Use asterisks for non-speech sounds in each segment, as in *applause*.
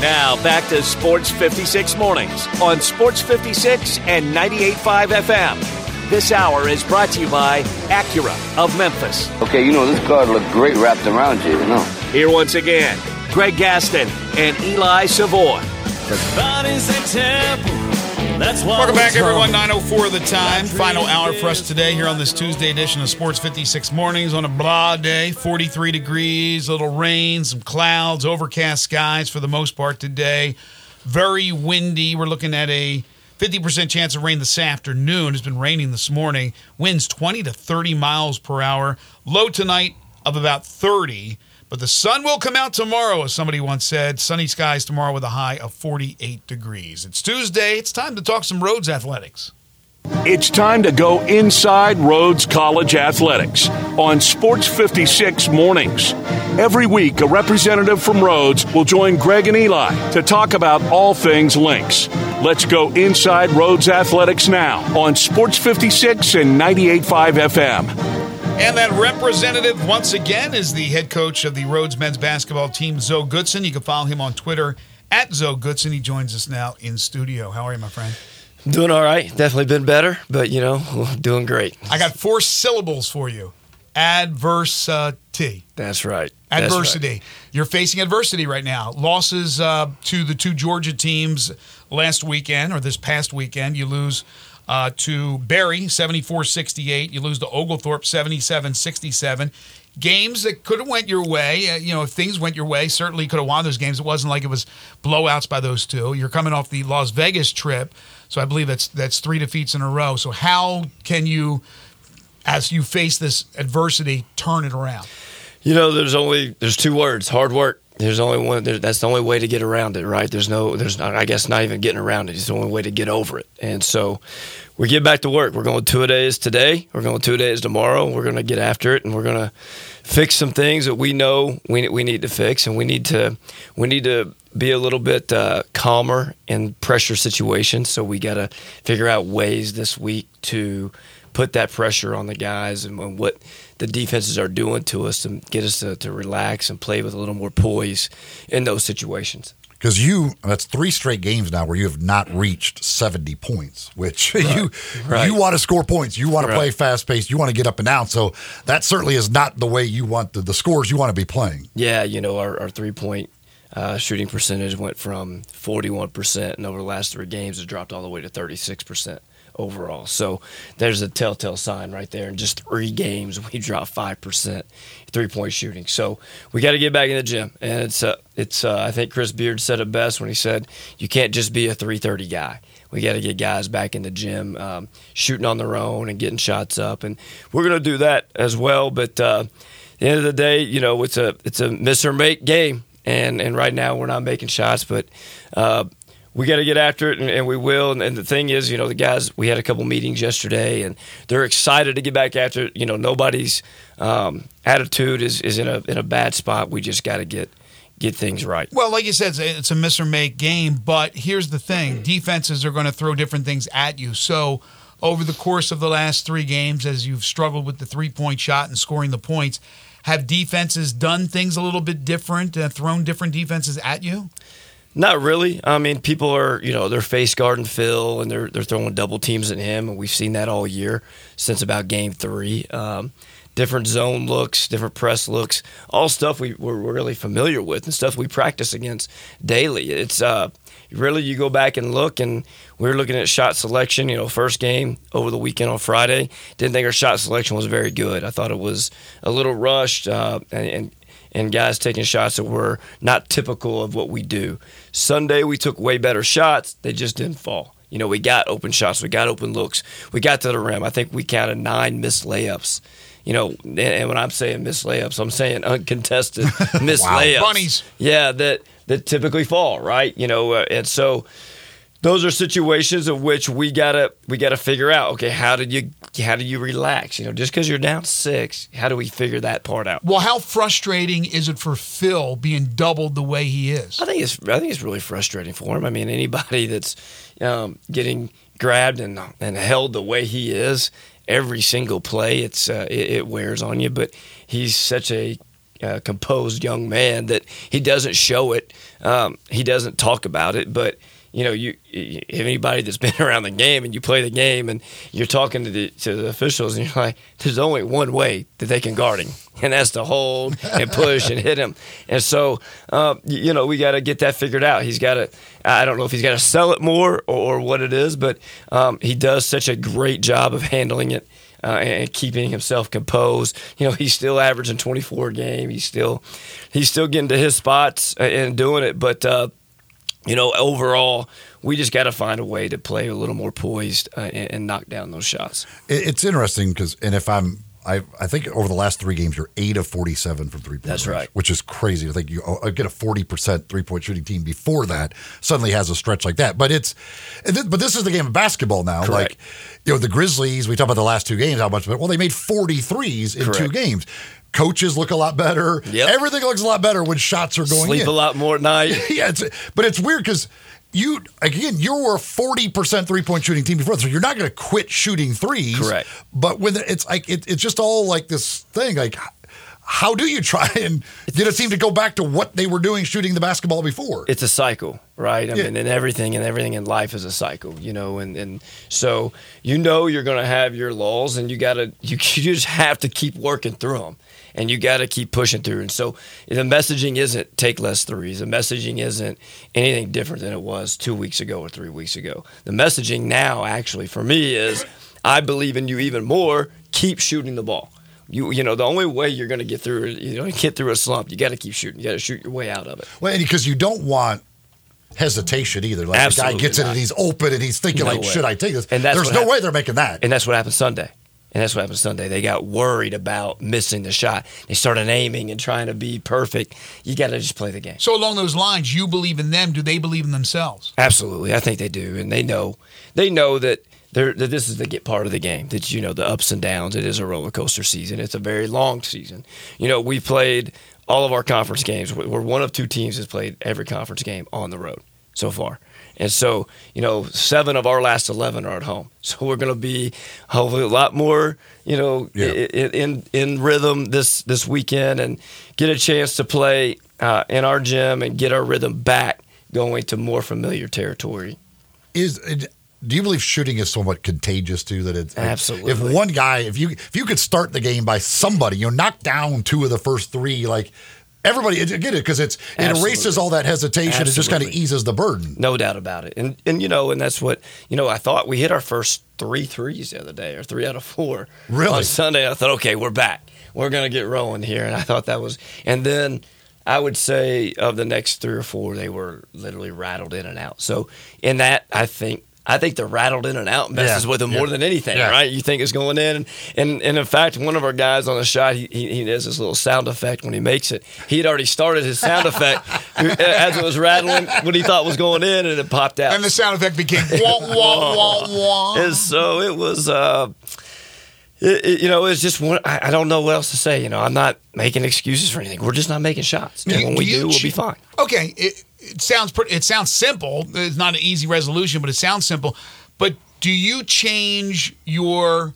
Now back to Sports 56 mornings on Sports 56 and 98.5 FM. This hour is brought to you by Acura of Memphis. Okay, you know, this card look great wrapped around you, you know. Here once again, Greg Gaston and Eli Savoy. The body's a temple. That's why Welcome back, everyone. come. 904 the time. Final hour for us today here on this Tuesday edition of Sports 56 Mornings on a blah day. 43 degrees, a little rain, some clouds, overcast skies for the most part today. Very windy. We're looking at a 50% chance of rain this afternoon. It's been raining this morning. Winds 20 to 30 miles per hour. Low tonight of about 30. But the sun will come out tomorrow, as somebody once said. Sunny skies tomorrow with a high of 48 degrees. It's Tuesday. It's time to talk some Rhodes athletics. It's time to go inside Rhodes College Athletics on Sports 56 mornings. Every week, a representative from Rhodes will join Greg and Eli to talk about all things Lynx. Let's go inside Rhodes Athletics now on Sports 56 and 98.5 FM. And that representative, once again, is the head coach of the Rhodes men's basketball team, Zo Goodson. You can follow him on Twitter at Zo Goodson. He joins us now in studio. How are you, my friend? Doing all right. Definitely been better, but you know, *laughs* doing great. I got four syllables for you adversity. That's right. That's right. Adversity. You're facing adversity right now. Losses uh, to the two Georgia teams last weekend or this past weekend. You lose uh, to Berry 74 68. You lose to Oglethorpe 77 67. Games that could have went your way. Uh, you know, if things went your way, certainly could have won those games. It wasn't like it was blowouts by those two. You're coming off the Las Vegas trip, so I believe that's that's three defeats in a row. So how can you, as you face this adversity, turn it around? You know, there's only there's two words: hard work. There's only one. There, that's the only way to get around it, right? There's no. There's not. I guess not even getting around it. It's the only way to get over it. And so, we get back to work. We're going two days today. We're going two days tomorrow. We're going to get after it, and we're going to fix some things that we know we we need to fix, and we need to we need to be a little bit uh, calmer in pressure situations. So we got to figure out ways this week to put that pressure on the guys and, and what the defenses are doing to us to get us to, to relax and play with a little more poise in those situations. Because you, that's three straight games now where you have not reached 70 points, which *laughs* you Right. you want to score points. You want to Right. play fast paced. You want to get up and down. So that certainly is not the way you want the, the scores you want to be playing. Yeah, you know, our, our three point uh, shooting percentage went from 41%, and over the last three games, it dropped all the way to 36% overall. So there's a telltale sign right there. In just three games, *laughs* we dropped 5% three point shooting. So we got to get back in the gym. And it's, uh, it's uh, I think Chris Beard said it best when he said, you can't just be a 330 guy. We got to get guys back in the gym, um, shooting on their own and getting shots up, and we're to do that as well. But uh, at the end of the day, you know, it's a it's a miss or make game, and and right now we're not making shots, but uh, we got to get after it, and, and we will. And, and the thing is, you know, the guys we had a couple meetings yesterday, and they're excited to get back after it. You know, nobody's um, attitude is is in a in a bad spot. We just got to get get things right. Well, like you said, it's a, it's a miss or make game. But here's the thing: defenses are going to throw different things at you. So, over the course of the last three games, as you've struggled with the three point shot and scoring the points, have defenses done things a little bit different, uh, thrown different defenses at you? Not really. I mean, people are, you know, they're face guarding Phil and they're they're throwing double teams at him, and we've seen that all year since about game three. Um, different zone looks, different press looks, all stuff we, we're really familiar with and stuff we practice against daily. It's uh, really you go back and look, and we were looking at shot selection. You know, first game over the weekend on Friday, didn't think our shot selection was very good. I thought it was a little rushed, uh, and, and and guys taking shots that were not typical of what we do. Sunday we took way better shots, they just didn't fall. You know, we got open shots, we got open looks, we got to the rim. I think we counted nine missed layups. You know, and- when I'm saying missed layups, I'm saying uncontested *laughs* missed Wow. layups. Bunnies. Yeah, that that typically fall, right? You know, uh, and so those are situations of which we gotta we gotta figure out. Okay, how did you how do you relax? You know, just because you're down six, how do we figure that part out? Well, how frustrating is it for Phil being doubled the way he is? I think it's I think it's really frustrating for him. I mean, anybody that's um, getting grabbed and and held the way he is every single play, it's uh, it, it wears on you. But he's such a uh, composed young man that he doesn't show it. Um, he doesn't talk about it, but you know, you, you anybody that's *laughs* been around the game and you play the game and you're talking to the to the officials and you're like, there's only one way that they can guard him, *laughs* and that's to hold and push and hit him. And so, uh, you, you know, we got to get that figured out. He's got to. I don't know if he's got to sell it more or, or what it is, but um, he does such a great job of handling it. Uh, and keeping himself composed. You know, he's still averaging 24 a game. He's still he's still getting to his spots and doing it. But uh, you know, overall, we just got to find a way to play a little more poised uh, and, and, knock down those shots. It's interesting because, and if I'm, I, I think over the last three games, you're eight of 47 from three point That's range, right. Which is crazy. I think you uh, get a 40% three point shooting team before that suddenly has a stretch like that. But it's, but this is the game of basketball now. Correct. Like, you know, the Grizzlies, we talk about the last two games, how much, but well, they made 43s in Correct. two games. Coaches look a lot better. Yep. Everything looks a lot better when shots are going Sleep in. a lot more at night. *laughs* yeah, it's, but it's weird because you again you were a forty percent three point shooting team before, so you're not going to quit shooting threes. Correct. But when it's like it, it's just all like this thing like. How do you try and get a team to go back to what they were doing shooting the basketball before? it's a cycle, right? I Yeah. mean, and everything and everything in life is a cycle, you know, and, and so you know you're going to have your lulls, and you got to you, you just have to keep working through them, and you got to keep pushing through. And so the messaging isn't take less threes. The messaging isn't anything different than it was two weeks ago or three weeks ago. The messaging now, actually, for me, is I believe in you even more. Keep shooting the ball. You you know the only way you're going to get through you know get through a slump. You got to keep shooting. You got to shoot your way out of it. Well, because you don't want hesitation either. Like Absolutely the guy gets it and he's open and he's thinking No like, way. should I take this? And that's There's no way they're making that. And that's what happened Sunday. And that's what happened Sunday. They got worried about missing the shot. They started aiming and trying to be perfect. You got to just play the game. So along those lines, you believe in them. Do they believe in themselves? Absolutely, I think they do, and they know they know that they're, that this is the get part of the game. That you know the ups and downs. It is a roller coaster season. It's a very long season. You know we played all of our conference games. We're one of two teams that's played every conference game on the road so far. And so, you know, seven of our last 11 are at home. *laughs* So we're going to be hopefully a lot more, you know, Yeah. i- in, in rhythm this, this weekend and get a chance to play uh, in our gym and get our rhythm back going to more familiar territory. is do you believe shooting is somewhat contagious too that it's Absolutely. if one guy if you if you could start the game by somebody you know knock down two of the first three like everybody get it because it's it Absolutely. erases all that hesitation it just kind of eases the burden No doubt about it. And and you know, and that's what you know. I thought we hit our first three threes the other day, or three out of four. Really? on Sunday. I thought, okay, we're back. We're gonna get rolling here. And I thought that was. And then I would say of the next three or four, they were literally rattled in and out. So in that, I think. I think the rattled in and out messes Yeah. with them Yeah. more than anything, Yeah. right? You think it's going in, and, and and in fact, one of our guys on the shot, he, he he does this little sound effect when he makes it. He had already started his sound *laughs* effect as it was rattling what he thought was going in, and it popped out. And the sound effect became *laughs* wah wah wah *laughs* wah. And so it was, uh, it, it- you know, it's just one. I, I don't know what else to say. You know, I'm not making excuses for anything. We're just not making shots. And Do- when we do you do, we'll be fine. Okay, it, it sounds pretty. It sounds simple. It's not an easy resolution, but it sounds simple. But do you change your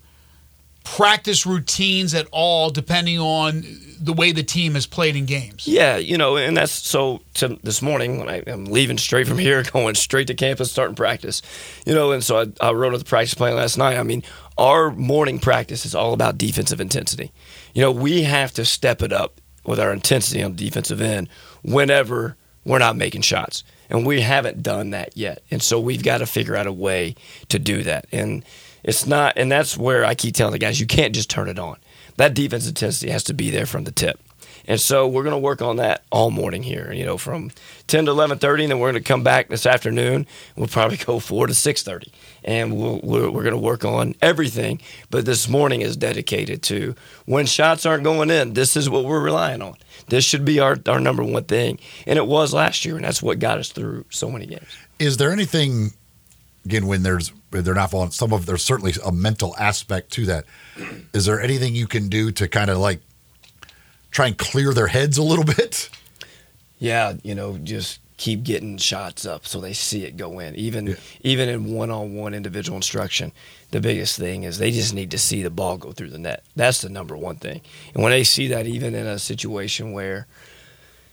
practice routines at all depending on the way the team has played in games? Yeah, you know, and that's so. To this morning, when I, am leaving straight from here, *laughs* going straight to campus, starting practice, you know, and so I, I wrote up the practice plan last night. I mean, our morning practice is all about defensive intensity. You know, we have to step it up with our intensity on defensive end whenever we're not making shots, and we haven't done that yet. And so we've got to figure out a way to do that. And it's not, and that's where I keep telling the guys, you can't just turn it on. That defense intensity has to be there from the tip. And so we're going to work on that all morning here, you know, from 10 to 11:30 and then we're going to come back this afternoon. We'll probably go 4 to 6:30. And we'll, we're, we're going to work on everything, but this morning is dedicated to when shots aren't going in, this is what we're relying on. This should be our, our number one thing. And it was last year and that's what got us through so many games. is there anything again when there's they're not falling some of there's certainly a mental aspect to that is there anything you can do to kind of like try and clear their heads a little *laughs* bit yeah, you know, just keep getting shots up so they see it go in. Even even in one on one individual instruction, the biggest thing is they just need to see the ball go through the net. That's the number one thing. And when they see that, even in a situation where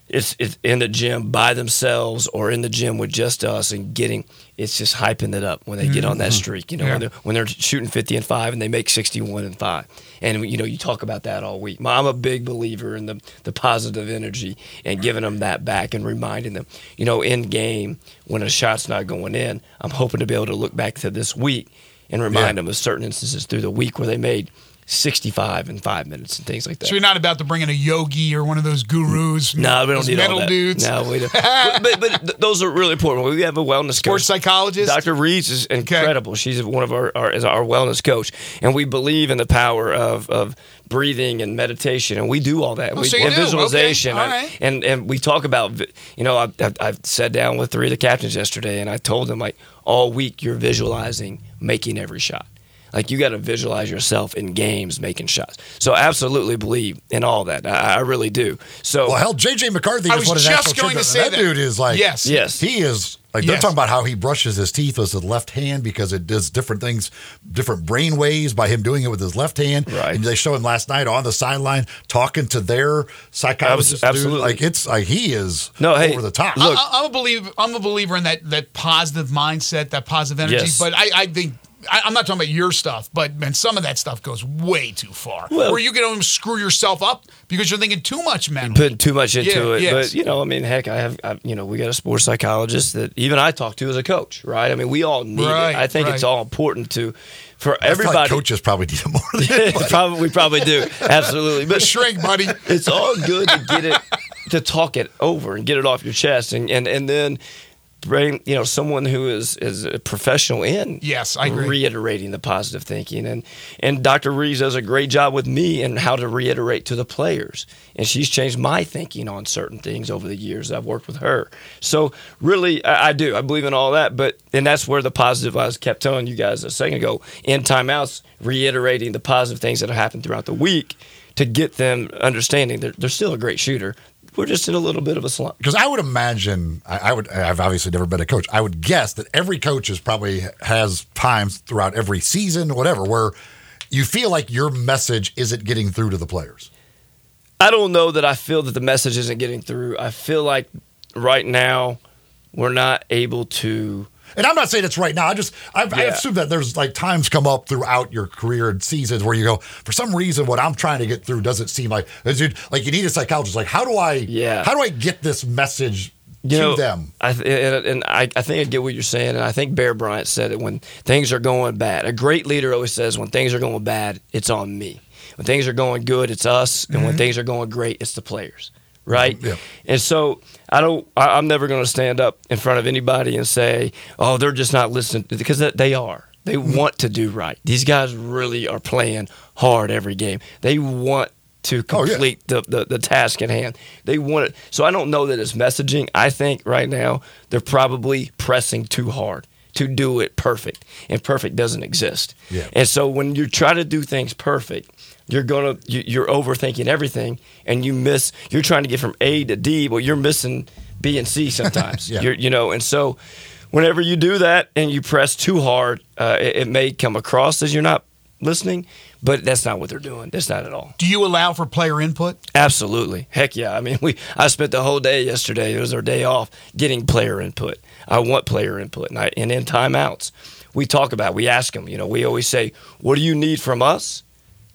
it's, it's in the gym by themselves or in the gym with just us and getting it's just hyping it up when they get on that mm-hmm. streak you know when, they're, when they're shooting 50 and 5 and they make 61 and 5 and you know you talk about that all week i'm a big believer in the, the positive energy and giving them that back and reminding them you know in game when a shot's not going in i'm hoping to be able to look back to this week and remind them of certain instances through the week where they made 65 in five minutes and things like that So you're not about to bring in a yogi or one of those gurus. no, we don't need metal all that. dudes. No, we don't. but, *laughs* but, but th- those are really important. We have a wellness Sports coach. psychologist. Dr. Reeds is incredible. She's one of our, our is our wellness coach, and we believe in the power of of breathing and meditation, and we do all that. Oh, we, so and do? visualization, Okay. Right. and and we talk about you know I've, I've, I've sat down with three of the captains yesterday, and I told them like all week you're visualizing making every shot. Like you got to visualize yourself in games making shots. So I absolutely believe in all that. I, I really do. So Well, hell, JJ McCarthy I just was won just going to say that, that. dude is like, Yes. Yes. he is like they're Yes. talking about how he brushes his teeth with his left hand because it does different things, different brain waves by him doing it with his left hand. Right. And they show him last night on the sideline talking to their psychologist. Abs- dude. absolutely. like it's like he is No, hey, over the top. look- I, I'm a believer. I'm a believer in that that positive mindset, that positive energy. Yes. But I, I think I, I'm not talking about your stuff, but man, some of that stuff goes way too far. Well- where you can almost screw yourself up because you're thinking too much mental. putting too much into Yeah, it. yes. But you know, I mean, heck, I have, I, you know, we got a sports psychologist that even I talk to as a coach, right? I mean, we all need Right, it. I think it's all important to for I feel like everybody. coaches probably need it more than *laughs* probably, we probably do, absolutely. But *laughs* Shrink, buddy. it's all good to get it to talk it over and get it off your chest and and, and then bring you know someone who is is a professional in Yes, I agree. reiterating the positive thinking. And and Dr. Reeves does a great job with me and how to reiterate to the players. And she's changed my thinking on certain things over the years I've worked with her. So really I, I do. I believe in all that. But and that's where the positive I was kept telling you guys a second ago. In timeouts reiterating the positive things that have happened throughout the week to get them understanding they're, they're still a great shooter we're just in a little bit of a slump Because I would imagine, I, I would, I've obviously never been a coach. I would guess that every coach is probably has times throughout every season, whatever, where you feel like your message isn't getting through to the players. I don't know that I feel that the message isn't getting through. I feel like right now we're not able to. And I'm not saying it's right now. I just I, I Yeah. assume that there's like times come up throughout your career and seasons where you go, for some reason, what I'm trying to get through doesn't seem like it- like you need a psychologist. Like, how do I? Yeah. How do I get this message You to know, them? I th- and, and I, I think I get what you're saying, and I think Bear Bryant said it when things are going bad. A great leader always says, "When things are going bad, it's on me. When things are going good, it's us, and when mm-hmm. things are going great, it's the players." Right, Yeah. and so I don't. I, I'm never going to stand up in front of anybody and say, "Oh, they're just not listening," because they- are. They mm-hmm. want to do right. These guys really are playing hard every game. They want to Oh, yeah. complete the, the, the task at hand. They want it. So I don't know that it's messaging. I think right now they're probably pressing too hard to do it perfect, and perfect doesn't exist. Yeah. And so when you try to do things perfect, you're gonna you, you're overthinking everything, and you miss. You're trying to get from A to D, but you're missing B and C *laughs* sometimes. Yeah. You're, you know, and so whenever you do that and you press too hard, uh, it, it may come across as you're not listening, but that's not what they're doing. That's not at all. Do you allow for player input? Absolutely. Heck yeah. I mean, we I spent the whole day yesterday, it was our day off, getting player input. I want player input. And, I, and in timeouts, we talk about, we ask them, you know, we always say, what do you need from us?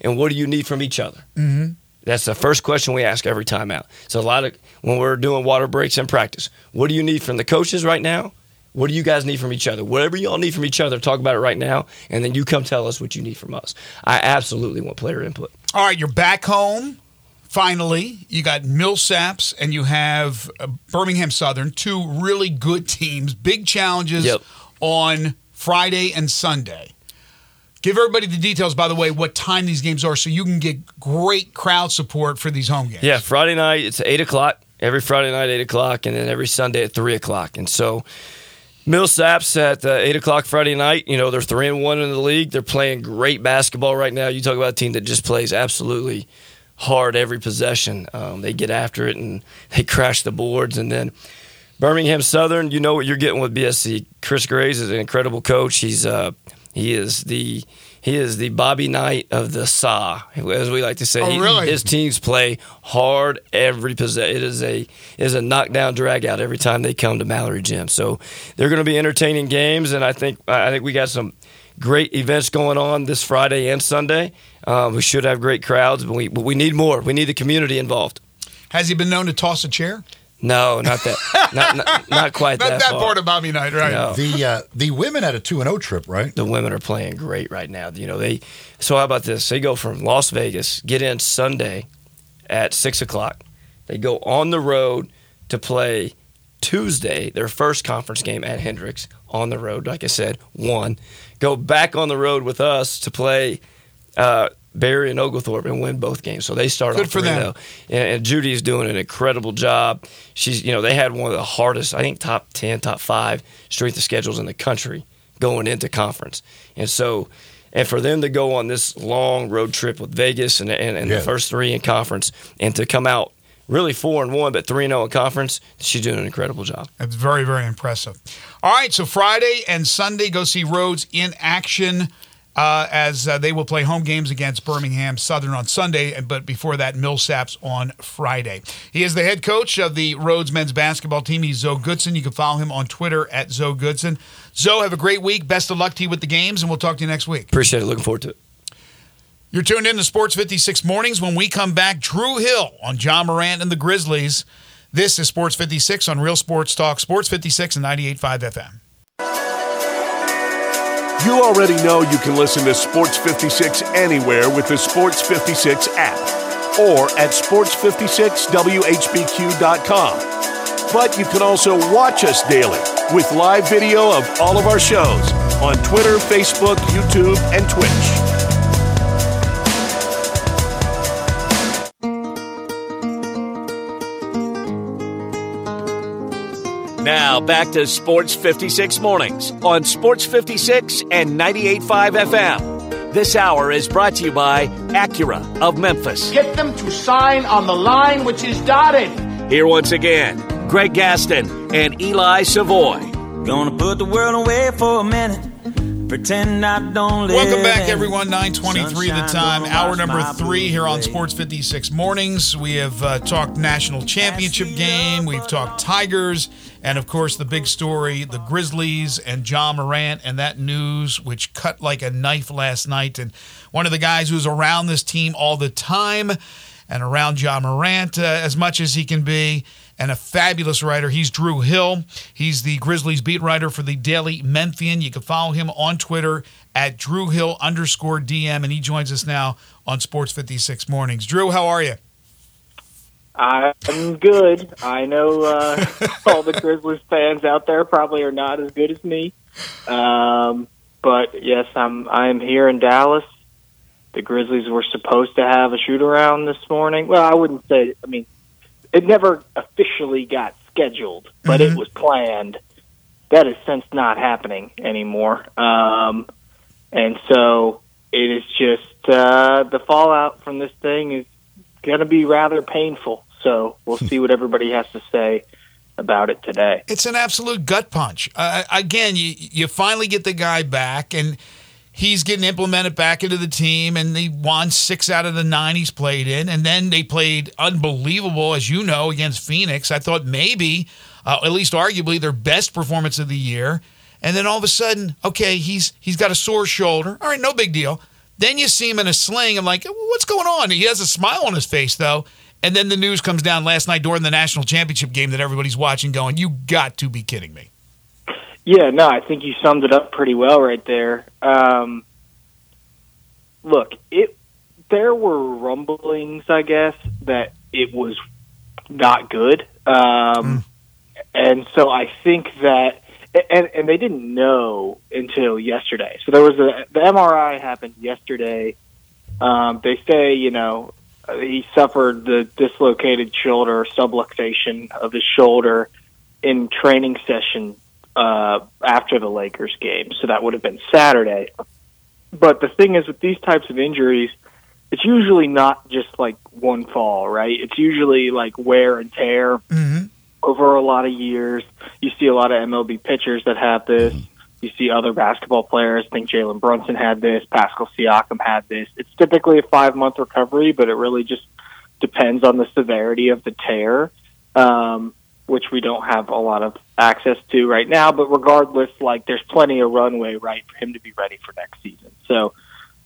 And what do you need from each other? Mm-hmm. That's the first question we ask every timeout. So a lot of, when we're doing water breaks in practice, what do you need from the coaches right now? What do you guys need from each other? Whatever y'all need from each other, talk about it right now, and then you come tell us what you need from us. I absolutely want player input. All right, you're back home. Finally, you got Millsaps and you have uh, Birmingham Southern, two really good teams. Big challenges Yep. on Friday and Sunday. Give everybody the details, by the way, what time these games are, so you can get great crowd support for these home games. Yeah, Friday night it's eight o'clock. Every Friday night eight o'clock, and then every Sunday at three o'clock. And so Millsaps at uh, eight o'clock Friday night. You know they're three and one in the league. They're playing great basketball right now. You talk about a team that just plays absolutely hard every possession. Um, they get after it and *laughs* they crash the boards. And then Birmingham Southern, you know what you're getting with BSC. Chris Graves is an incredible coach. He's uh, he is the he is the Bobby Knight of the SA, as we like to say. Oh, He- really? his teams play hard every possession. It is a it is a knockdown drag out every time they come to Mallory Gym. So they're going to be entertaining games, and I think I think we got some great events going on this Friday and Sunday. Um, we should have great crowds, but we but we need more. We need the community involved. Has he been known to toss a chair? No, not that, not, not not quite *laughs* Not that, that far. part of Bobby Knight, right? No. The uh, the women had a two and zero trip, right? the women are playing great right now. You know, they. So how about this? They go from Las Vegas, get in Sunday at six o'clock. They go on the road to play Tuesday, their first conference game at Hendrix on the road. Like I said, one. Go back on the road with us to play uh, Berry and Oglethorpe and win both games. So they start Good off for them. 3-0. And, and Judy's doing an incredible job. She's, you know, they had one of the hardest, I think, top ten, top five strength of schedules in the country going into conference. And so, and for them to go on this long road trip with Vegas and, and, and Yeah. the first three in conference, and to come out really four and one, but three and zero in conference, she's doing an incredible job. That's very, very impressive. All right, so Friday and Sunday, go see Rhodes in action uh, as uh, they will play home games against Birmingham Southern on Sunday, but before that, Millsaps on Friday. He is the head coach of the Rhodes men's basketball team. He's Zo Goodson. You can follow him on Twitter at Zo Goodson. Zo, have a great week. Best of luck to you with the games, and we'll talk to you next week. Appreciate it. Looking forward to it. You're tuned in to Sports 56 Mornings. When we come back, Drew Hill on Ja Morant and the Grizzlies. This is Sports 56 on Real Sports Talk, Sports 56 and 98.5 FM. You already know you can listen to Sports 56 anywhere with the Sports 56 app or at sports56whbq.com. But you can also watch us daily with live video of all of our shows on Twitter, Facebook, YouTube, and Twitch. Now back to Sports 56 mornings on Sports 56 and 98.5 FM. This hour is brought to you by Acura of Memphis. Get them to sign on the line which is dotted. Here once again, Greg Gaston and Eli Savoy. Gonna put the world away for a minute. Pretend I don't live. Welcome back, everyone. 923 the time. Hour number three here on. Sports 56 Mornings. We have uh, talked national championship game. We've talked Tigers. And, of course, the big story, the Grizzlies and Ja Morant and that news, which cut like a knife last night. And one of the guys who's around this team all the time and around Ja Morant uh, as much as he can be and a fabulous writer. He's Drew Hill. He's the Grizzlies beat writer for the Daily Memphian. You can follow him on Twitter at Drew Hill underscore DM, and he joins us now on Sports 56 Mornings. Drew, how are you? I'm good. I know uh, *laughs* all the Grizzlies fans out there probably are not as good as me, um, but yes, I'm. I'm here in Dallas. The Grizzlies were supposed to have a shoot around this morning. Well, I wouldn't say. I mean, it never got scheduled, but it was planned. That is since not happening anymore, um, and so it is just uh, the fallout from this thing is going to be rather painful. So we'll see what everybody has to say about it today. It's an absolute gut punch. Uh, again, you you finally get the guy back, and he's getting implemented back into the team, and they won six out of the nine he's played in, and then they played unbelievable, as you know, against Phoenix. I thought maybe, uh, at least arguably, their best performance of the year, and then all of a sudden, okay, he's he's got a sore shoulder. All right, no big deal. Then you see him in a sling. I'm like, what's going on? He has a smile on his face though. And then the news comes down last night during the national championship game that everybody's watching, going, "You got to be kidding me!" Yeah, no, I think you summed it up pretty well right there. Um, look, it there were rumblings, I guess, that it was not good, um, and so I think that, and and they didn't know until yesterday. So there was a the MRI happened yesterday. Um, they say you know he suffered the dislocated shoulder subluxation of his shoulder in training session uh, after the Lakers game, so that would have been Saturday. But the thing is, with these types of injuries, it's usually not just like one fall, right? It's usually like wear and tear over a lot of years. You see a lot of MLB pitchers that have this. You see other basketball players. I think Jalen Brunson had this. Pascal Siakam had this. It's typically a five month recovery, but it really just depends on the severity of the tear, um, which we don't have a lot of access to right now. But regardless, like there's plenty of runway, right, for him to be ready for next season. So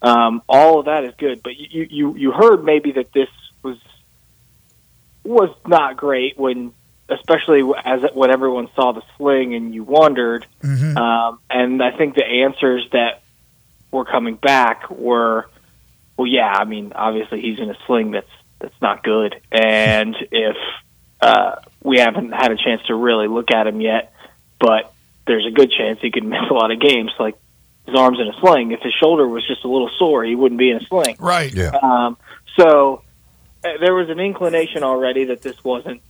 um, all of that is good. But you you you heard maybe that this was was not great when especially as when everyone saw the sling and you wondered. Mm-hmm. Um, and I think the answers that were coming back were, well, yeah, I mean, obviously he's in a sling that's that's not good, and if uh, we haven't had a chance to really look at him yet, but there's a good chance he could *laughs* miss a lot of games. Like his arms in a sling. If his shoulder was just a little sore, he wouldn't be in a sling. Right. Yeah. Um, so uh, there was an inclination already that this wasn't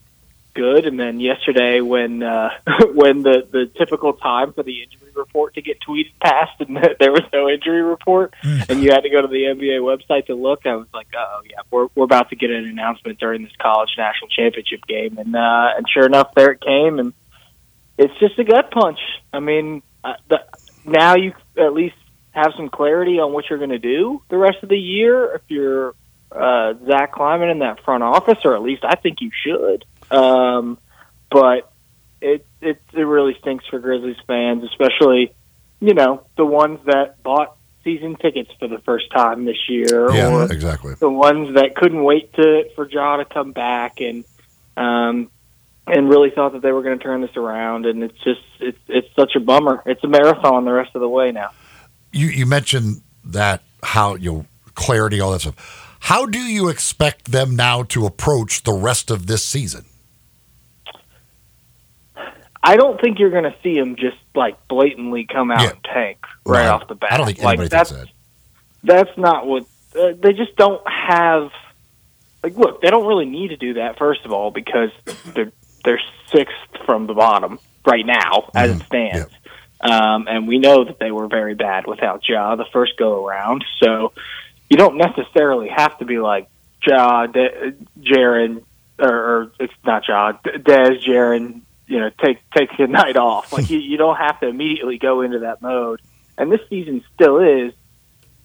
good, and then yesterday when uh, *laughs* when the the typical time for the injury report to get tweeted past, and *laughs* there was no injury report, and you had to go to the NBA website to look, I was like, oh yeah, we're we're about to get an announcement during this college national championship game, and uh, and sure enough, there it came, and it's just a gut punch. I mean, uh, the, now you at least have some clarity on what you're going to do the rest of the year if you're uh, Zach Kleiman in that front office, or at least I think you should. Um, but it, it it really stinks for Grizzlies fans, especially you know the ones that bought season tickets for the first time this year, Yeah, or exactly. the ones that couldn't wait to for Ja to come back and um and really thought that they were going to turn this around and it's just it's it's such a bummer. It's a marathon the rest of the way now. You you mentioned that how you know, clarity, all that stuff. How do you expect them now to approach the rest of this season? I don't think you're going to see him just like blatantly come out Yeah. and tank right No, off the bat. I don't think like anybody that's that. that's not what uh, they just don't have. Like, look, they don't really need to do that. First of all, because they're they're sixth from the bottom right now as Mm-hmm. it stands, um, and we know that they were very bad without Ja the first go around. So you don't necessarily have to be like Ja, De- Jaron, or, or it's not Ja, Dez, Jaron. You know, take take a *laughs* night off. Like you, you don't have to immediately go into that mode. And this season still is,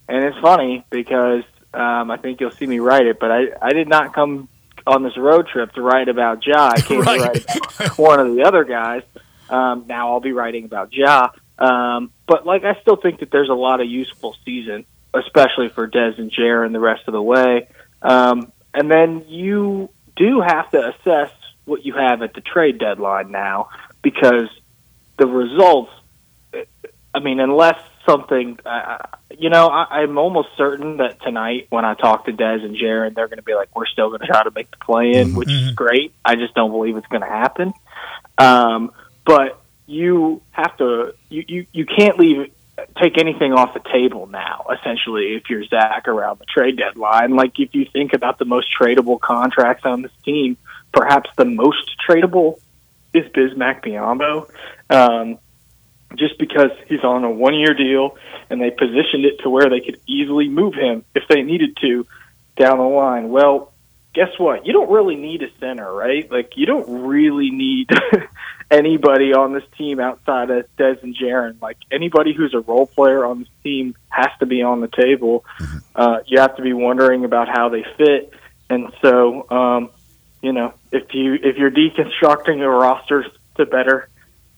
and it's funny because um, I think you'll see me write it, but I, I did not come on this road trip to write about Ja. I came *laughs* Right. to write about one of the other guys. Um, now I'll be writing about Ja. Um, but like, I still think that there's a lot of useful season, especially for Dez and Jaron the rest of the way. Um, and then you do have to assess what you have at the trade deadline now because the results I mean, unless something, uh, you know, I, I'm almost certain that tonight when I talk to Dez and Jaron, they're going to be like, "We're still going to try to make the play in," which is great. I just don't believe it's going to happen. Um, but you have to, you, you you can't leave take anything off the table now. Essentially, if you're Zach around the trade deadline, like if you think about the most tradable contracts on this team, perhaps the most tradable is Bismack Biyombo. Um, just because he's on a one year deal and they positioned it to where they could easily move him if they needed to down the line. Well, guess what? You don't really need a center, right? Like you don't really need *laughs* anybody on this team outside of Des and Jaron. Like anybody who's a role player on this team has to be on the table. Uh, you have to be wondering about how they fit. And so, um, you know, if you if you're deconstructing a roster to better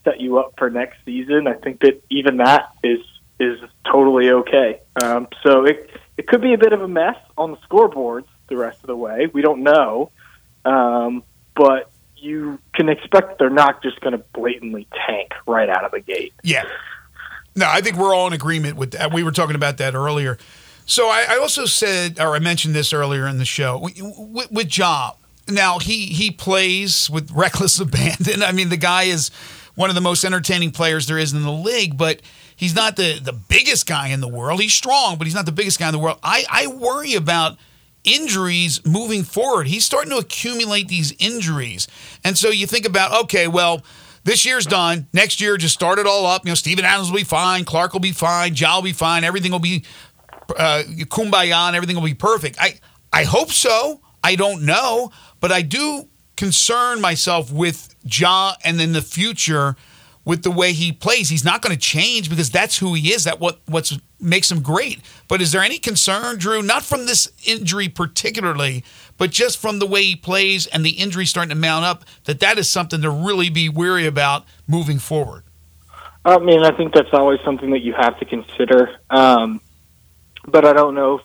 set you up for next season, I think that even that is is totally okay. Um, so it it could be a bit of a mess on the scoreboards the rest of the way. We don't know, um, but you can expect they're not just going to blatantly tank right out of the gate. Yeah. No, I think we're all in agreement with that. We were talking about that earlier. So I, I also said, or I mentioned this earlier in the show with, with. Now he he plays with *laughs* reckless abandon. I mean, the guy is one of the most entertaining players there is in the league, but he's not the the biggest guy in the world. He's strong, but he's not the biggest guy in the world. I I worry about injuries moving forward. He's starting to accumulate these injuries, and so you think about okay, well this year's done. Next year, just start it all up. You know, Steven Adams will be fine. Clarke will be fine. Ja will be fine. Everything will be uh, kumbaya and everything will be perfect. I, I hope so. I don't know. But I do concern myself with Ja and in the future with the way he plays. He's not going to change because that's who he is. That what what's makes him great. But is there any concern, Drew, not from this injury particularly, but just from the way he plays and the injury starting to mount up, that that is something to really be weary about moving forward? I mean, I think that's always something that you have to consider. Um, but I don't know.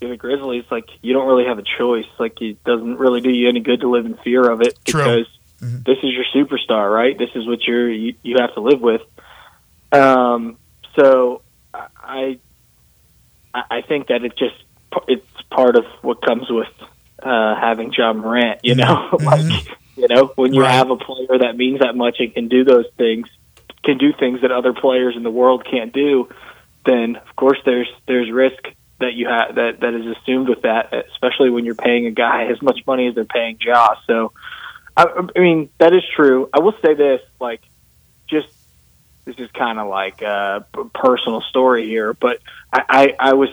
If the Grizzlies, like, you don't really have a choice. Like, it doesn't really do you any good to live in fear of it True. because Mhm. this is your superstar, right? This is what you're you, you have to live with. Um, so I I think that it just it's part of what comes with uh, having Ja Morant. You know, *laughs* like you know when you Right. have a player that means that much and can do those things, can do things that other players in the world can't do, then of course there's there's risk that you have that that is assumed with that, especially when you're paying a guy as much money as they're paying Ja. So, I, I mean that is true. I will say this, like, just this is kind of like a personal story here, but I I, I was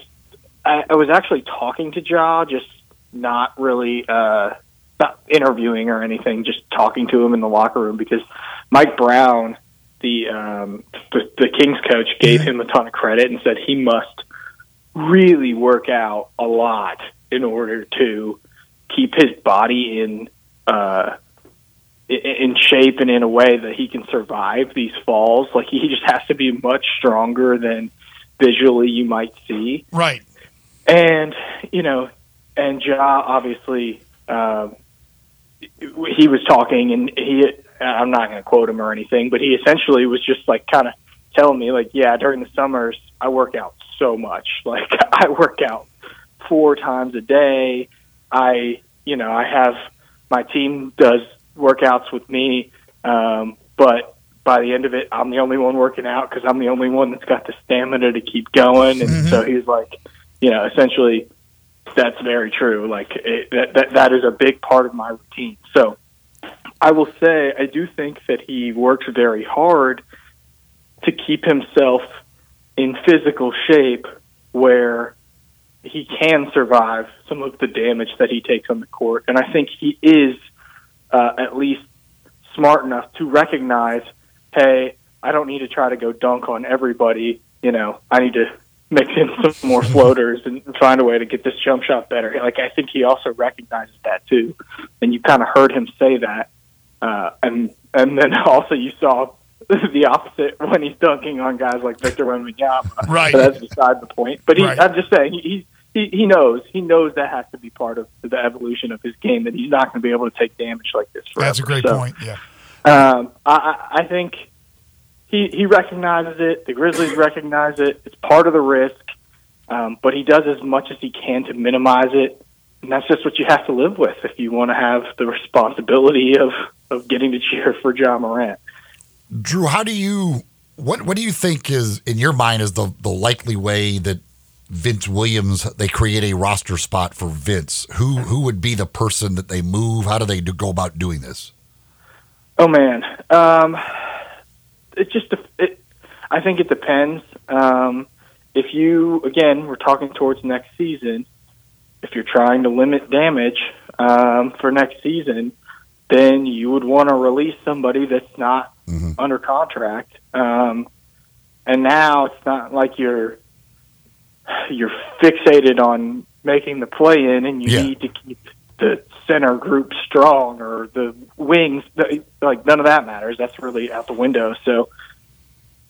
I, I was actually talking to Ja, just not really uh, not interviewing or anything, just talking to him in the locker room because Mike Brown, the um, the, the Kings coach, gave him a ton of credit and said he must really work out a lot in order to keep his body in uh, in shape and in a way that he can survive these falls. Like he just has to be much stronger than visually you might see. Right. And you know, and Ja obviously um, he was talking, and he I'm not going to quote him or anything, but he essentially was just like kind of telling me like, yeah, during the summers I work out so much, *laughs* like I work out four times a day. I you know I have my team does workouts with me, um, but by the end of it, I'm the only one working out because I'm the only one that's got the stamina to keep going. And so he's like, you know, essentially, that's very true. Like it, that, that that is a big part of my routine. So I will say, I do think that he works very hard to keep himself in physical shape where he can survive some of the damage that he takes on the court. And I think he is uh, at least smart enough to recognize, hey, I don't need to try to go dunk on everybody. You know, I need to mix in some more *laughs* floaters and find a way to get this jump shot better. Like I think he also recognizes that too, and you kind of heard him say that, uh, and and then *laughs* also you saw *laughs* the opposite when he's dunking on guys like Victor Wembanyama. *laughs* Right. But that's beside the point. But he, Right. I'm just saying he. He, he knows he knows that has to be part of the evolution of his game that he's not going to be able to take damage like this forever. That's a great So, point. Yeah. um, I, I I think he he recognizes it. The Grizzlies recognize it. It's part of the risk, um, but he does as much as he can to minimize it. And that's just what you have to live with if you want to have the responsibility of, of getting to cheer for Ja Morant. Drew, how do you what what do you think is in your mind is the the likely way that Vince Williams they create a roster spot for Vince? Who who would be the person that they move? How do they do, go about doing this? Oh man, um, it just it, I think it depends. Um, if you again, we're talking towards next season. If you're trying to limit damage um, for next season, then you would want to release somebody that's not under contract. Um, and now it's not like you're you're fixated on making the play in, and you Yeah. need to keep the center group strong or the wings. the- Like none of that matters. That's really out the window. So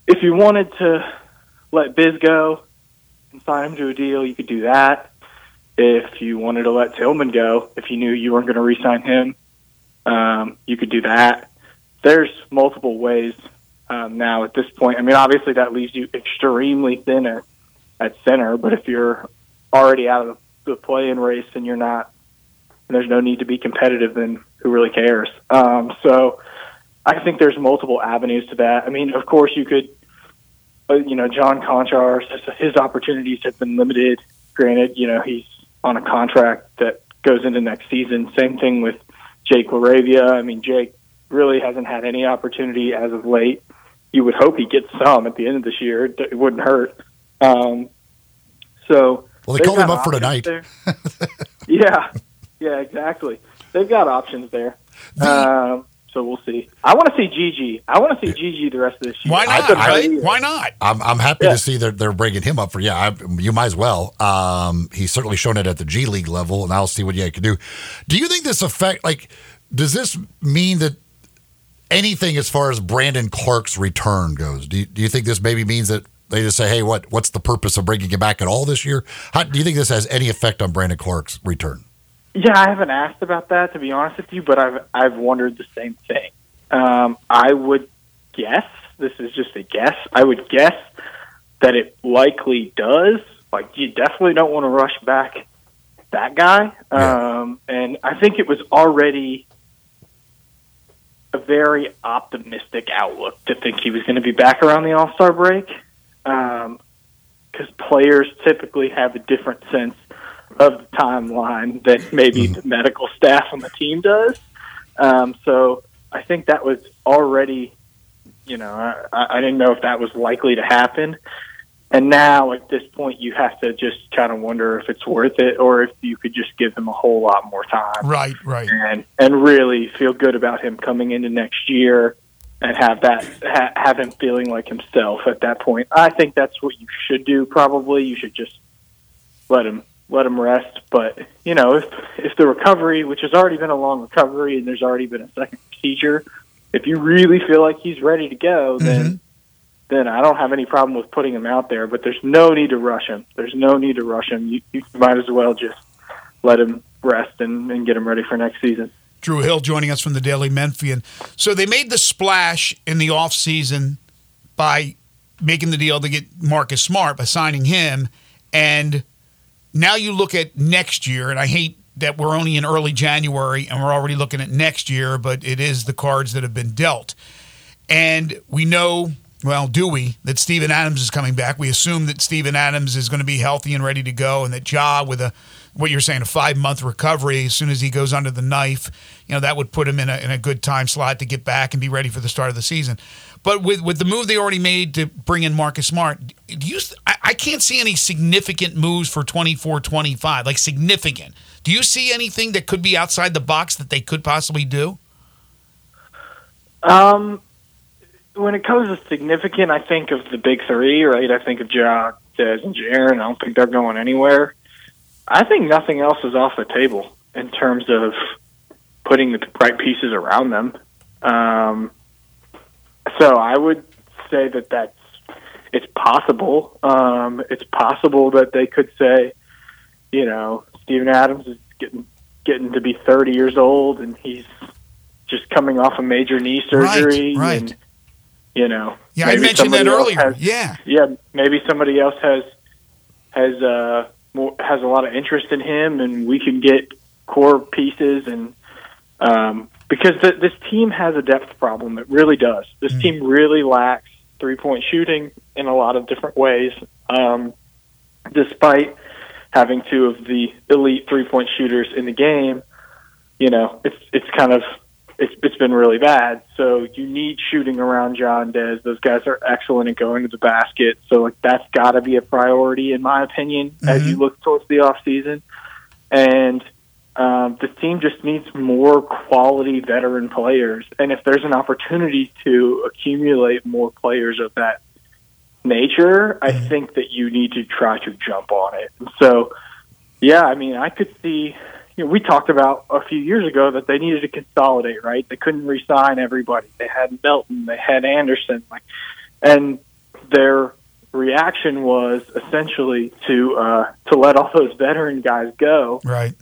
if you wanted to let Biz go and sign him to a deal, you could do that. If you wanted to let Tillman go, if you knew you weren't going to re-sign him, um, you could do that. There's multiple ways um, now at this point. I mean, obviously that leaves you extremely thin at, at center, but if you're already out of the play-in race and you're not, and there's no need to be competitive, then who really cares? Um, so I think there's multiple avenues to that. I mean, of course, you could, uh, you know, John Konchar, his opportunities have been limited. Granted, you know, he's on a contract that goes into next season. Same thing with Jake LaRavia. I mean, Jake really hasn't had any opportunity as of late. You would hope he gets some at the end of this year. It it wouldn't hurt. Um, so Well, they called him up for tonight. *laughs* yeah, yeah, exactly. They've got options there. Um, so we'll see. I want to see Gigi. I want to see Gigi the rest of this year. Why not? Right? really- Why not? I'm, I'm happy Yeah. to see that they're bringing him up for yeah. I, you might as well. Um, he's certainly shown it at the G League level, and I'll see what yeah he can do. Do you think this affect like? Does this mean that anything as far as Brandon Clarke's return goes? Do you, do you think this maybe means that they just say, hey, what what's the purpose of bringing him back at all this year? How, do you think this has any effect on Brandon Clarke's return? Yeah, I haven't asked about that to be honest with you, but I've I've wondered the same thing. Um, I would guess this is just a guess. I would guess that it likely does. Like you definitely don't want to rush back that guy. Um, and I think it was already a very optimistic outlook to think he was going to be back around the All Star break. Because players typically have a different sense of the timeline than maybe the medical staff on the team does. Um, so I think that was already, you know, I, I didn't know if that was likely to happen. And now at this point, you have to just kind of wonder if it's worth it or if you could just give him a whole lot more time Right, right. and and really feel good about him coming into next year and have that ha, have him feeling like himself at that point. I think that's what you should do. Probably you should just let him let him rest. But you know, if if the recovery, which has already been a long recovery, and there's already been a second procedure, if you really feel like he's ready to go, then mm-hmm. Then I don't have any problem with putting him out there. But there's no need to rush him. There's no need to rush him. You, you might as well just let him rest and, and get him ready for next season. Drew Hill joining us from the Daily Memphian. So they made the splash in the offseason by making the deal to get Marcus Smart by signing him. And now you look at next year, and I hate that we're only in early January and we're already looking at next year, but it is the cards that have been dealt. And we know, well, do we, that Steven Adams is coming back. We assume that Steven Adams is going to be healthy and ready to go, and that Ja, with a what you're saying, a five month recovery, as soon as he goes under the knife, you know, that would put him in a, in a good time slot to get back and be ready for the start of the season. But with, with the move they already made to bring in Marcus Smart, do you, I, I can't see any significant moves for 24 25, like significant. Do you see anything that could be outside the box that they could possibly do? Um, when it comes to significant, I think of the big three, right? I think of Ja, Dez, and Jaren. I don't think they're going anywhere. I think nothing else is off the table in terms of putting the right pieces around them. Um, so I would say that that's it's possible. Um, it's possible that they could say, you know, Steven Adams is getting getting to be 30 years old and he's just coming off a major knee surgery Right, right. and you know Yeah, I mentioned that earlier. has- yeah. yeah, maybe somebody else has has uh more, has a lot of interest in him, and we can get core pieces and um, because th- this team has a depth problem. It really does. This team really lacks three point shooting in a lot of different ways. Um, despite having two of the elite three point shooters in the game, you know, it's it's kind of it's it's been really bad. So you need shooting around John Dez. Those guys are excellent at going to the basket. So like that's got to be a priority in my opinion as you look towards the off season. And um, the team just needs more quality veteran players. And if there's an opportunity to accumulate more players of that nature, I think that you need to try to jump on it. So, yeah, I mean, I could see. You know, we talked about a few years ago that they needed to consolidate. Right? They couldn't re-sign everybody. They had Melton. They had Anderson. Like, and their reaction was essentially to uh, to let all those veteran guys go Right.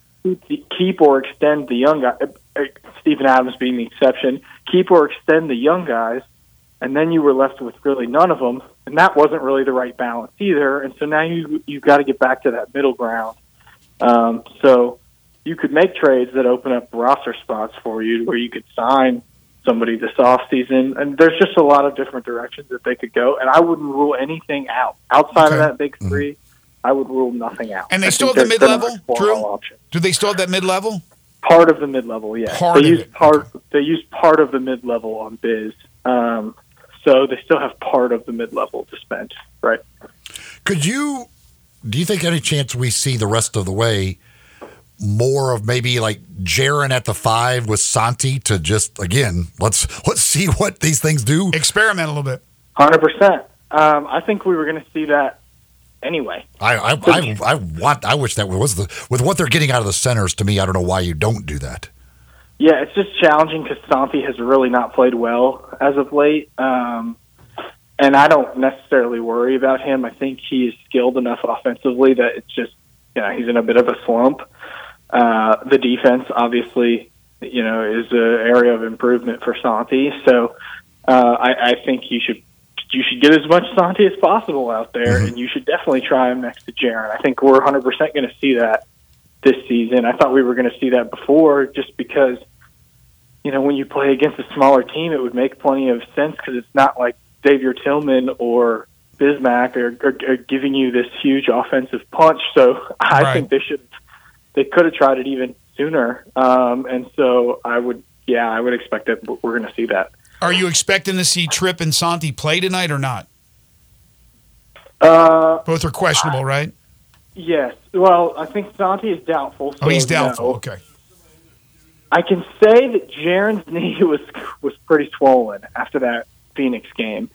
keep or extend the young guy. uh, Steven Adams being the exception, keep or extend the young guys, and then you were left with really none of them, and that wasn't really the right balance either. And so now you you've got to get back to that middle ground. Um, so you could make trades that open up roster spots for you, where you could sign somebody this off season, and there's just a lot of different directions that they could go. And I wouldn't rule anything out outside Okay. of that big 3 I would rule nothing out. And they I still have the mid-level, explore Drew? all Do they still have that mid level? part of the mid level. Yeah, Part they of use it. part. They use part of the mid level on Biz. Um, so they still have part of the mid level to spend. Right. Could you? Do you think any chance we see the rest of the way more of maybe like Jaren at the five with Santi to just again let's let's *laughs* see what these things do. Experiment a little bit. Hundred percent. Um, I think we were going to see that anyway. I I, I I want I wish that was the with what they're getting out of the centers. To me, I don't know why you don't do that. Yeah, it's just challenging because Santi has really not played well as of late. Um, and I don't necessarily worry about him. I think he is skilled enough offensively that it's just, you know, he's in a bit of a slump. Uh, the defense, obviously, you know, is an area of improvement for Santi. So uh, I, I think you should you should get as much Santi as possible out there, and you should definitely try him next to Jaren. I think we're 100% going to see that this season. I thought we were going to see that before, just because you know when you play against a smaller team, it would make plenty of sense because it's not like Xavier Tillman or Bismack are, are, are giving you this huge offensive punch. So *laughs* I Right. think they should they could have tried it even sooner. Um, and so I would, yeah, I would expect that we're going to see that. Are you expecting to see Tripp and Santi play tonight or not? Uh, Both are questionable, right? yes. Well, I think Santi is doubtful. Oh, he's doubtful. no. Okay. I can say that Jaren's *laughs* knee was was pretty swollen after that Phoenix game.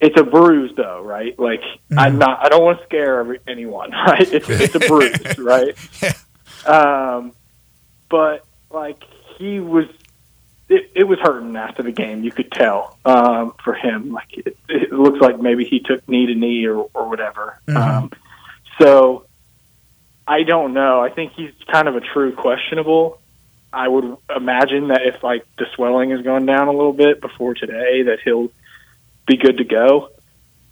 It's a bruise, though, right? Like I'm not. I don't want to scare every, anyone, *laughs* right? It's, it's a bruise, *laughs* right? Um, but like he was, it, it was hurting after the game. You could tell um, for him. Like it, it looks like maybe he took knee to knee or or whatever. Um, so I don't know. I think he's kind of a true questionable. I would imagine that if like the swelling has gone down a little bit before today, that he'll be good to go.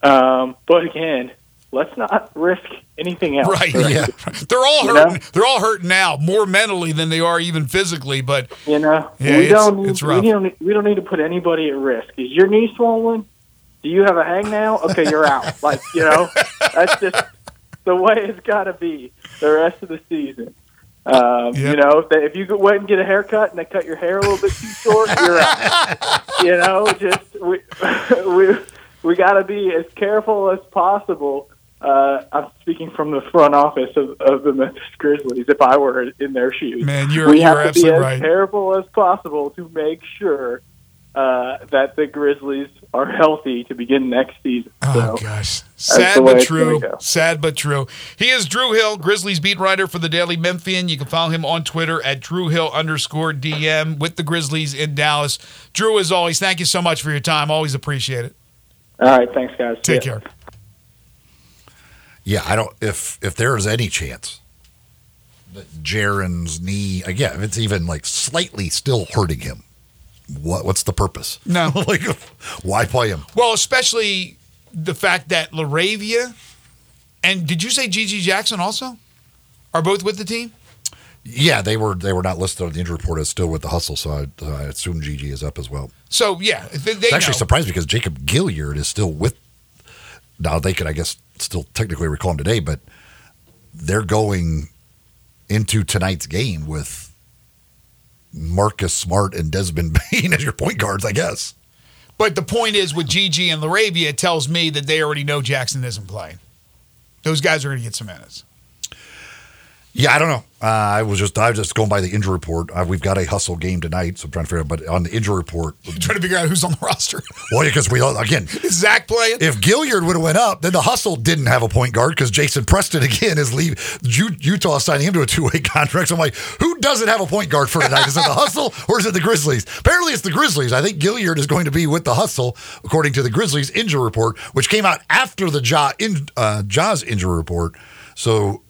Um, but again, let's not risk anything else. Right. Yeah. They're all You hurting. know? They're all hurting now, more mentally than they are even physically. But You know, Yeah, we it's- don't need, it's rough. we don't we don't need to put anybody at risk. Is your knee swollen? Do you have a hang now? Okay, you're out. *laughs* like you know, that's just the way it's got to be the rest of the season. Um, You know, if, they, if you went and get a haircut and they cut your hair a little bit too short, you're out. *laughs* you know, just we *laughs* we we got to be as careful as possible. Uh, I'm speaking from the front office of, of the Memphis Grizzlies. If I were in their shoes, Man, you're- we you're have to be as right. careful as possible to make sure uh, that the Grizzlies are healthy to begin next season. Oh so, gosh, sad but true. go. Sad but true. He is Drew Hill, Grizzlies beat writer for the Daily Memphian. You can follow him on Twitter at Drew Hill underscore DM with the Grizzlies in Dallas. Drew, as always, thank you so much for your time. Always appreciate it. All right, thanks, guys. Take care. Yeah, I don't. If if there is any chance that Jaren's knee again, if it's even like slightly still hurting him, what what's the purpose? No. *laughs* like why play him? Well, especially the fact that LaRavia and did you say GG Jackson also are both with the team? Yeah, they were they were not listed on the injury report as still with the hustle, so I, uh, I assume GG is up as well. So yeah, they, they It's actually know. surprised because Jacob Gilliam is still with. Now they could, I guess, still technically recall him today, but they're going into tonight's game with Marcus Smart and Desmond *laughs* Bain as your point guards, I guess. But the point is, with GG and LaRavia, it tells me that they already know Jackson isn't playing. Those guys are going to get some minutes. Yeah, I don't know. Uh, I was just I was just going by the injury report. Uh, we've got a hustle game tonight, so I'm trying to figure out. But on the injury report, *laughs* trying to figure out who's on the *laughs* roster. well, because we all again, Is Zach playing? if Gilliam would have went up, then the hustle didn't have a point guard because Jason Preston *laughs* again is leave Utah signing him to a two way contract. So I'm like, who doesn't have a point guard for tonight? Is it the hustle or is it the Grizzlies? Apparently, it's the Grizzlies. I think Gilliam is going to be with the hustle, according to the Grizzlies injury report, which came out after the Ja in, uh, Ja's injury report. So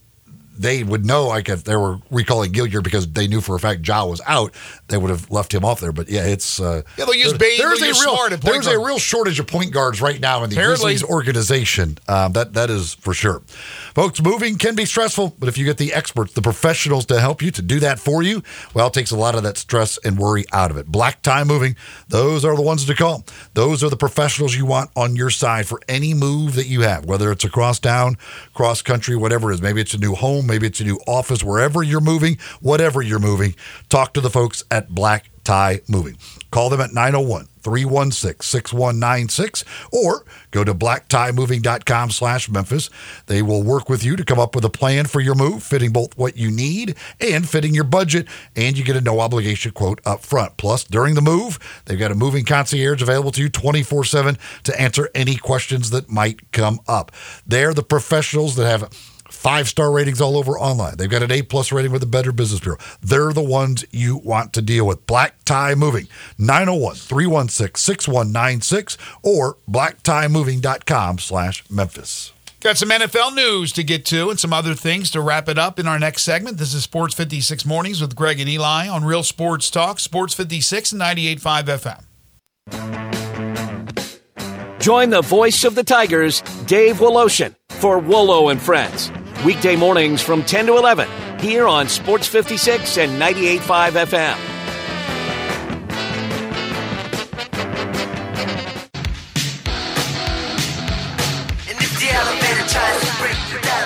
they would know like if they were recalling Gilliam because they knew for a fact Ja was out, they would have left him off there. But yeah, it's uh, Yeah, they'll use Bane, There's a real Smart at point there's a real shortage of point guards right now in the Apparently. Grizzlies organization. Um, that that is for sure. Folks, moving can be stressful, but if you get the experts, the professionals to help you to do that for you, well, it takes a lot of that stress and worry out of it. Black Tie Moving, those are the ones to call. Those are the professionals you want on your side for any move that you have, whether it's across town, cross country, whatever it is. Maybe it's a new home home, maybe it's a new office, wherever you're moving, whatever you're moving, talk to the folks at Black Tie Moving. Call them at 901 316 6196 or go to blacktiemoving.com slash Memphis. They will work with you to come up with a plan for your move, fitting both what you need and fitting your budget, and you get a no obligation quote up front. Plus, during the move, they've got a moving concierge available to you 24 7 to answer any questions that might come up. They're the professionals that have five star ratings all over online. They've got an A plus rating with the Better Business Bureau. They're the ones you want to deal with. Black Tie Moving, 901 316 6196 or blacktiemoving.com slash Memphis. Got some NFL news to get to and some other things to wrap it up in our next segment. This is Sports 56 Mornings with Greg and Eli on Real Sports Talk, Sports 56 and 98.5 FM. Join the voice of the Tigers, Dave Woloshin, for Wolo and Friends. Weekday mornings from 10 to 11 here on Sports 56 and 98.5 FM.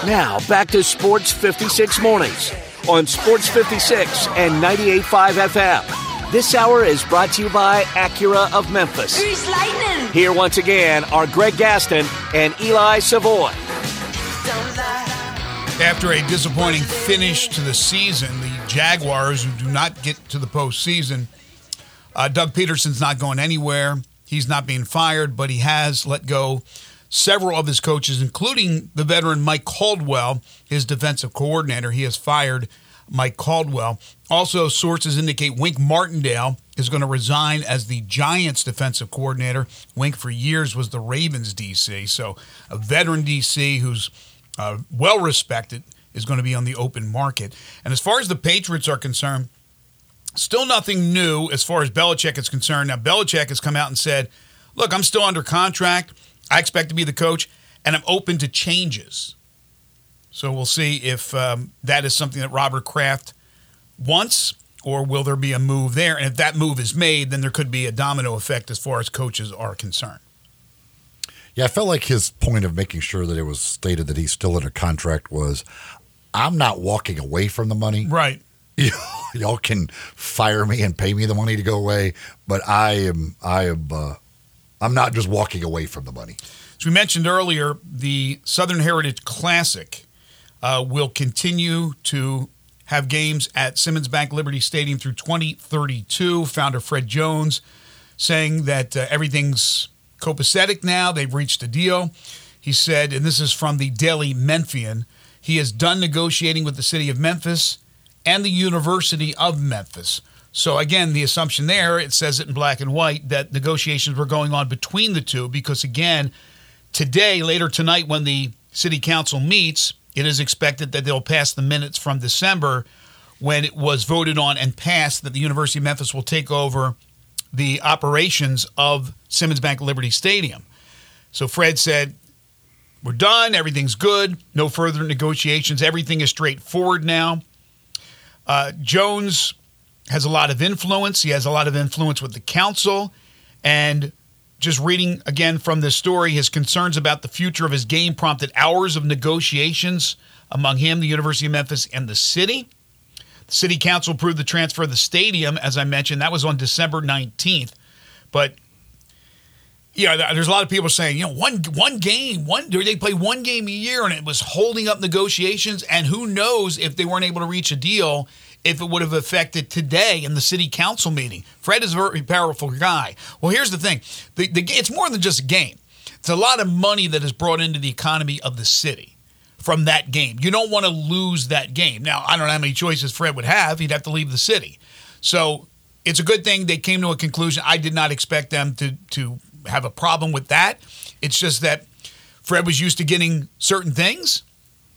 Now, back to Sports 56 mornings on Sports 56 and 98.5 FM. This hour is brought to you by Acura of Memphis. Here once again are Greg Gaston and Eli Savoy. After a disappointing finish to the season, the Jaguars, who do not get to the postseason, uh, Doug Pederson's not going anywhere. He's not being fired, but he has let go several of his coaches, including the veteran Mike Caldwell, his defensive coordinator. He has fired Mike Caldwell. Also, sources indicate Wink Martindale is going to resign as the Giants defensive coordinator. Wink, for years, was the Ravens DC. So, a veteran DC who's uh, well respected is going to be on the open market. And as far as the Patriots are concerned, still nothing new as far as Belichick is concerned. Now, Belichick has come out and said, Look, I'm still under contract. I expect to be the coach, and I'm open to changes. So we'll see if um, that is something that Robert Kraft wants, or will there be a move there? And if that move is made, then there could be a domino effect as far as coaches are concerned. Yeah, I felt like his point of making sure that it was stated that he's still in a contract was I'm not walking away from the money. Right. *laughs* Y'all can fire me and pay me the money to go away, but I am I am uh, I'm not just walking away from the money. As we mentioned earlier, the Southern Heritage Classic uh, will continue to have games at Simmons Bank Liberty Stadium through 2032. Founder Fred Jones saying that uh, everything's copacetic now. They've reached a deal. He said, and this is from the Daily Memphian, he has done negotiating with the city of Memphis and the University of Memphis. So again, the assumption there, it says it in black and white, that negotiations were going on between the two because again, today, later tonight, when the city council meets, it is expected that they'll pass the minutes from December when it was voted on and passed that the University of Memphis will take over the operations of Simmons Bank Liberty Stadium. So Fred said, We're done. Everything's good. No further negotiations. Everything is straightforward now. Uh, Jones has a lot of influence. He has a lot of influence with the council. And just reading again from this story, his concerns about the future of his game prompted hours of negotiations among him, the University of Memphis, and the city. City council approved the transfer of the stadium, as I mentioned. That was on December 19th. But yeah, there's a lot of people saying, you know, one one game, one they play one game a year, and it was holding up negotiations. And who knows if they weren't able to reach a deal, if it would have affected today in the city council meeting. Fred is a very powerful guy. Well, here's the thing: the, the it's more than just a game. It's a lot of money that is brought into the economy of the city from that game. You don't want to lose that game. Now, I don't know how many choices Fred would have. He'd have to leave the city. So it's a good thing they came to a conclusion. I did not expect them to to have a problem with that. It's just that Fred was used to getting certain things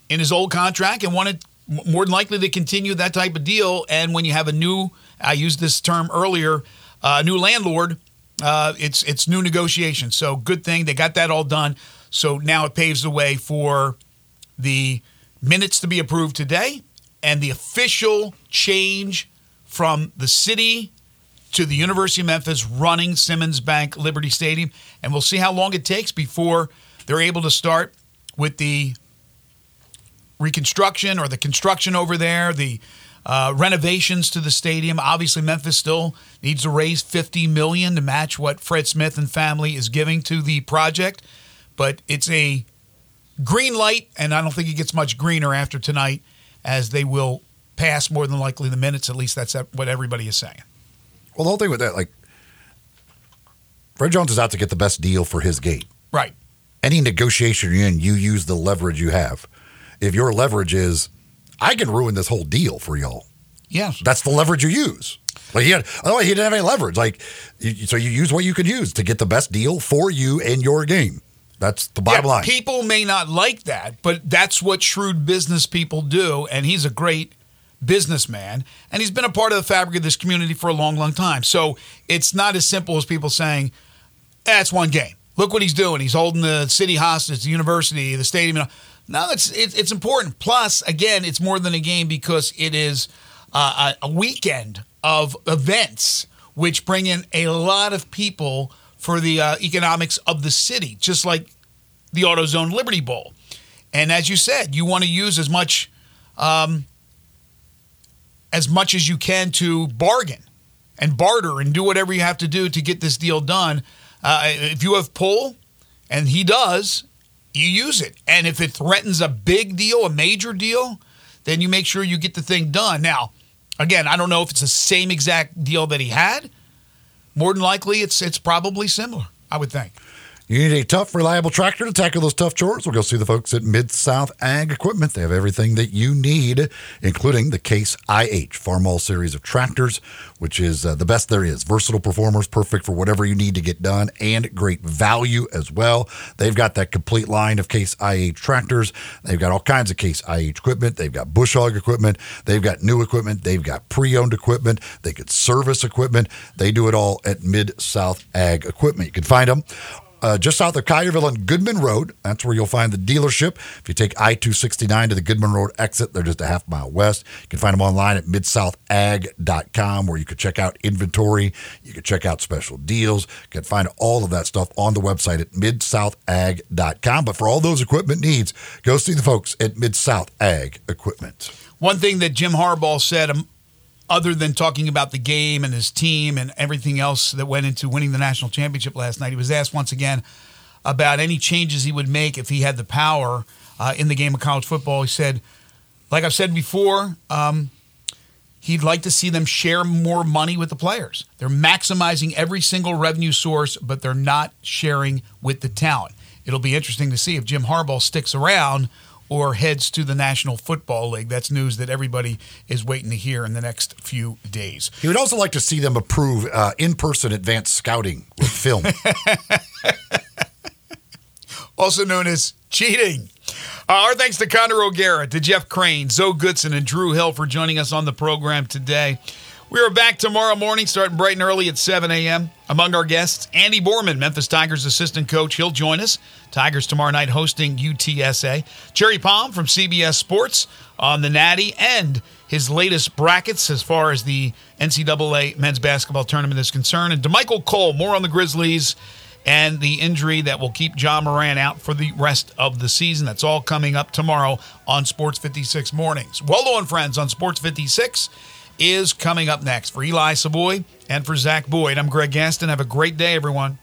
in his old contract and wanted more than likely to continue that type of deal. And when you have a new, I used this term earlier, uh, new landlord, uh, it's it's new negotiations. So good thing they got that all done. So now it paves the way for the minutes to be approved today and the official change from the city to the University of Memphis running Simmons Bank Liberty Stadium. And we'll see how long it takes before they're able to start with the reconstruction or the construction over there, the uh, renovations to the stadium. Obviously, Memphis still needs to raise 50 million to match what Fred Smith and family is giving to the project, but it's a green light, and I don't think it gets much greener after tonight, as they will pass more than likely the minutes. At least that's what everybody is saying. Well, the whole thing with that, like, Fred Jones is out to get the best deal for his gate. Right. Any negotiation you're in, you use the leverage you have. If your leverage is, I can ruin this whole deal for y'all. Yes. That's the leverage you use. Like he had, oh, he didn't have any leverage. Like, so you use what you could use to get the best deal for you and your game. That's the bottom yeah, line. People may not like that, but that's what shrewd business people do. And he's a great businessman, and he's been a part of the fabric of this community for a long, long time. So it's not as simple as people saying, that's one game. Look what he's doing. He's holding the city hostage, the university, the stadium. No, it's it's, it's important. Plus, again, it's more than a game because it is uh, a weekend of events which bring in a lot of people for the uh, economics of the city, just like the AutoZone Liberty Bowl. And as you said, you want to use as much um, as much as you can to bargain and barter and do whatever you have to do to get this deal done. Uh, if you have pull, and he does, you use it. And if it threatens a big deal, a major deal, then you make sure you get the thing done. Now, again, I don't know if it's the same exact deal that he had. More than likely, it's it's probably similar. I would think. You need a tough, reliable tractor to tackle those tough chores? We'll go see the folks at Mid South Ag Equipment. They have everything that you need, including the Case IH Farmall series of tractors, which is uh, the best there is. Versatile performers, perfect for whatever you need to get done, and great value as well. They've got that complete line of Case IH tractors. They've got all kinds of Case IH equipment. They've got bush hog equipment. They've got new equipment. They've got pre owned equipment. They could service equipment. They do it all at Mid South Ag Equipment. You can find them uh, just south of Collierville on Goodman Road. That's where you'll find the dealership. If you take I 269 to the Goodman Road exit, they're just a half mile west. You can find them online at midsouthag.com where you can check out inventory. You can check out special deals. You can find all of that stuff on the website at midsouthag.com. But for all those equipment needs, go see the folks at Mid South Ag Equipment. One thing that Jim Harbaugh said other than talking about the game and his team and everything else that went into winning the national championship last night, he was asked once again about any changes he would make if he had the power uh, in the game of college football. He said, like I've said before, um, he'd like to see them share more money with the players. They're maximizing every single revenue source, but they're not sharing with the talent. It'll be interesting to see if Jim Harbaugh sticks around or heads to the National Football League. That's news that everybody is waiting to hear in the next few days. He would also like to see them approve uh, in person advanced scouting with film. *laughs* also known as cheating. Uh, our thanks to Connor O'Gara, to Jeff Crane, Zo Goodson, and Drew Hill for joining us on the program today. We are back tomorrow morning, starting bright and early at 7 a.m. Among our guests, Andy Borman, Memphis Tigers assistant coach. He'll join us. Tigers tomorrow night hosting UTSA. Jerry Palm from CBS Sports on the Natty and his latest brackets as far as the NCAA men's basketball tournament is concerned. And Damichael Cole, more on the Grizzlies and the injury that will keep Ja Morant out for the rest of the season. That's all coming up tomorrow on Sports 56 Mornings. Well done, friends, on Sports 56 is coming up next. For Eli Savoy and for Zach Boyd, I'm Greg Gaston. Have a great day, everyone.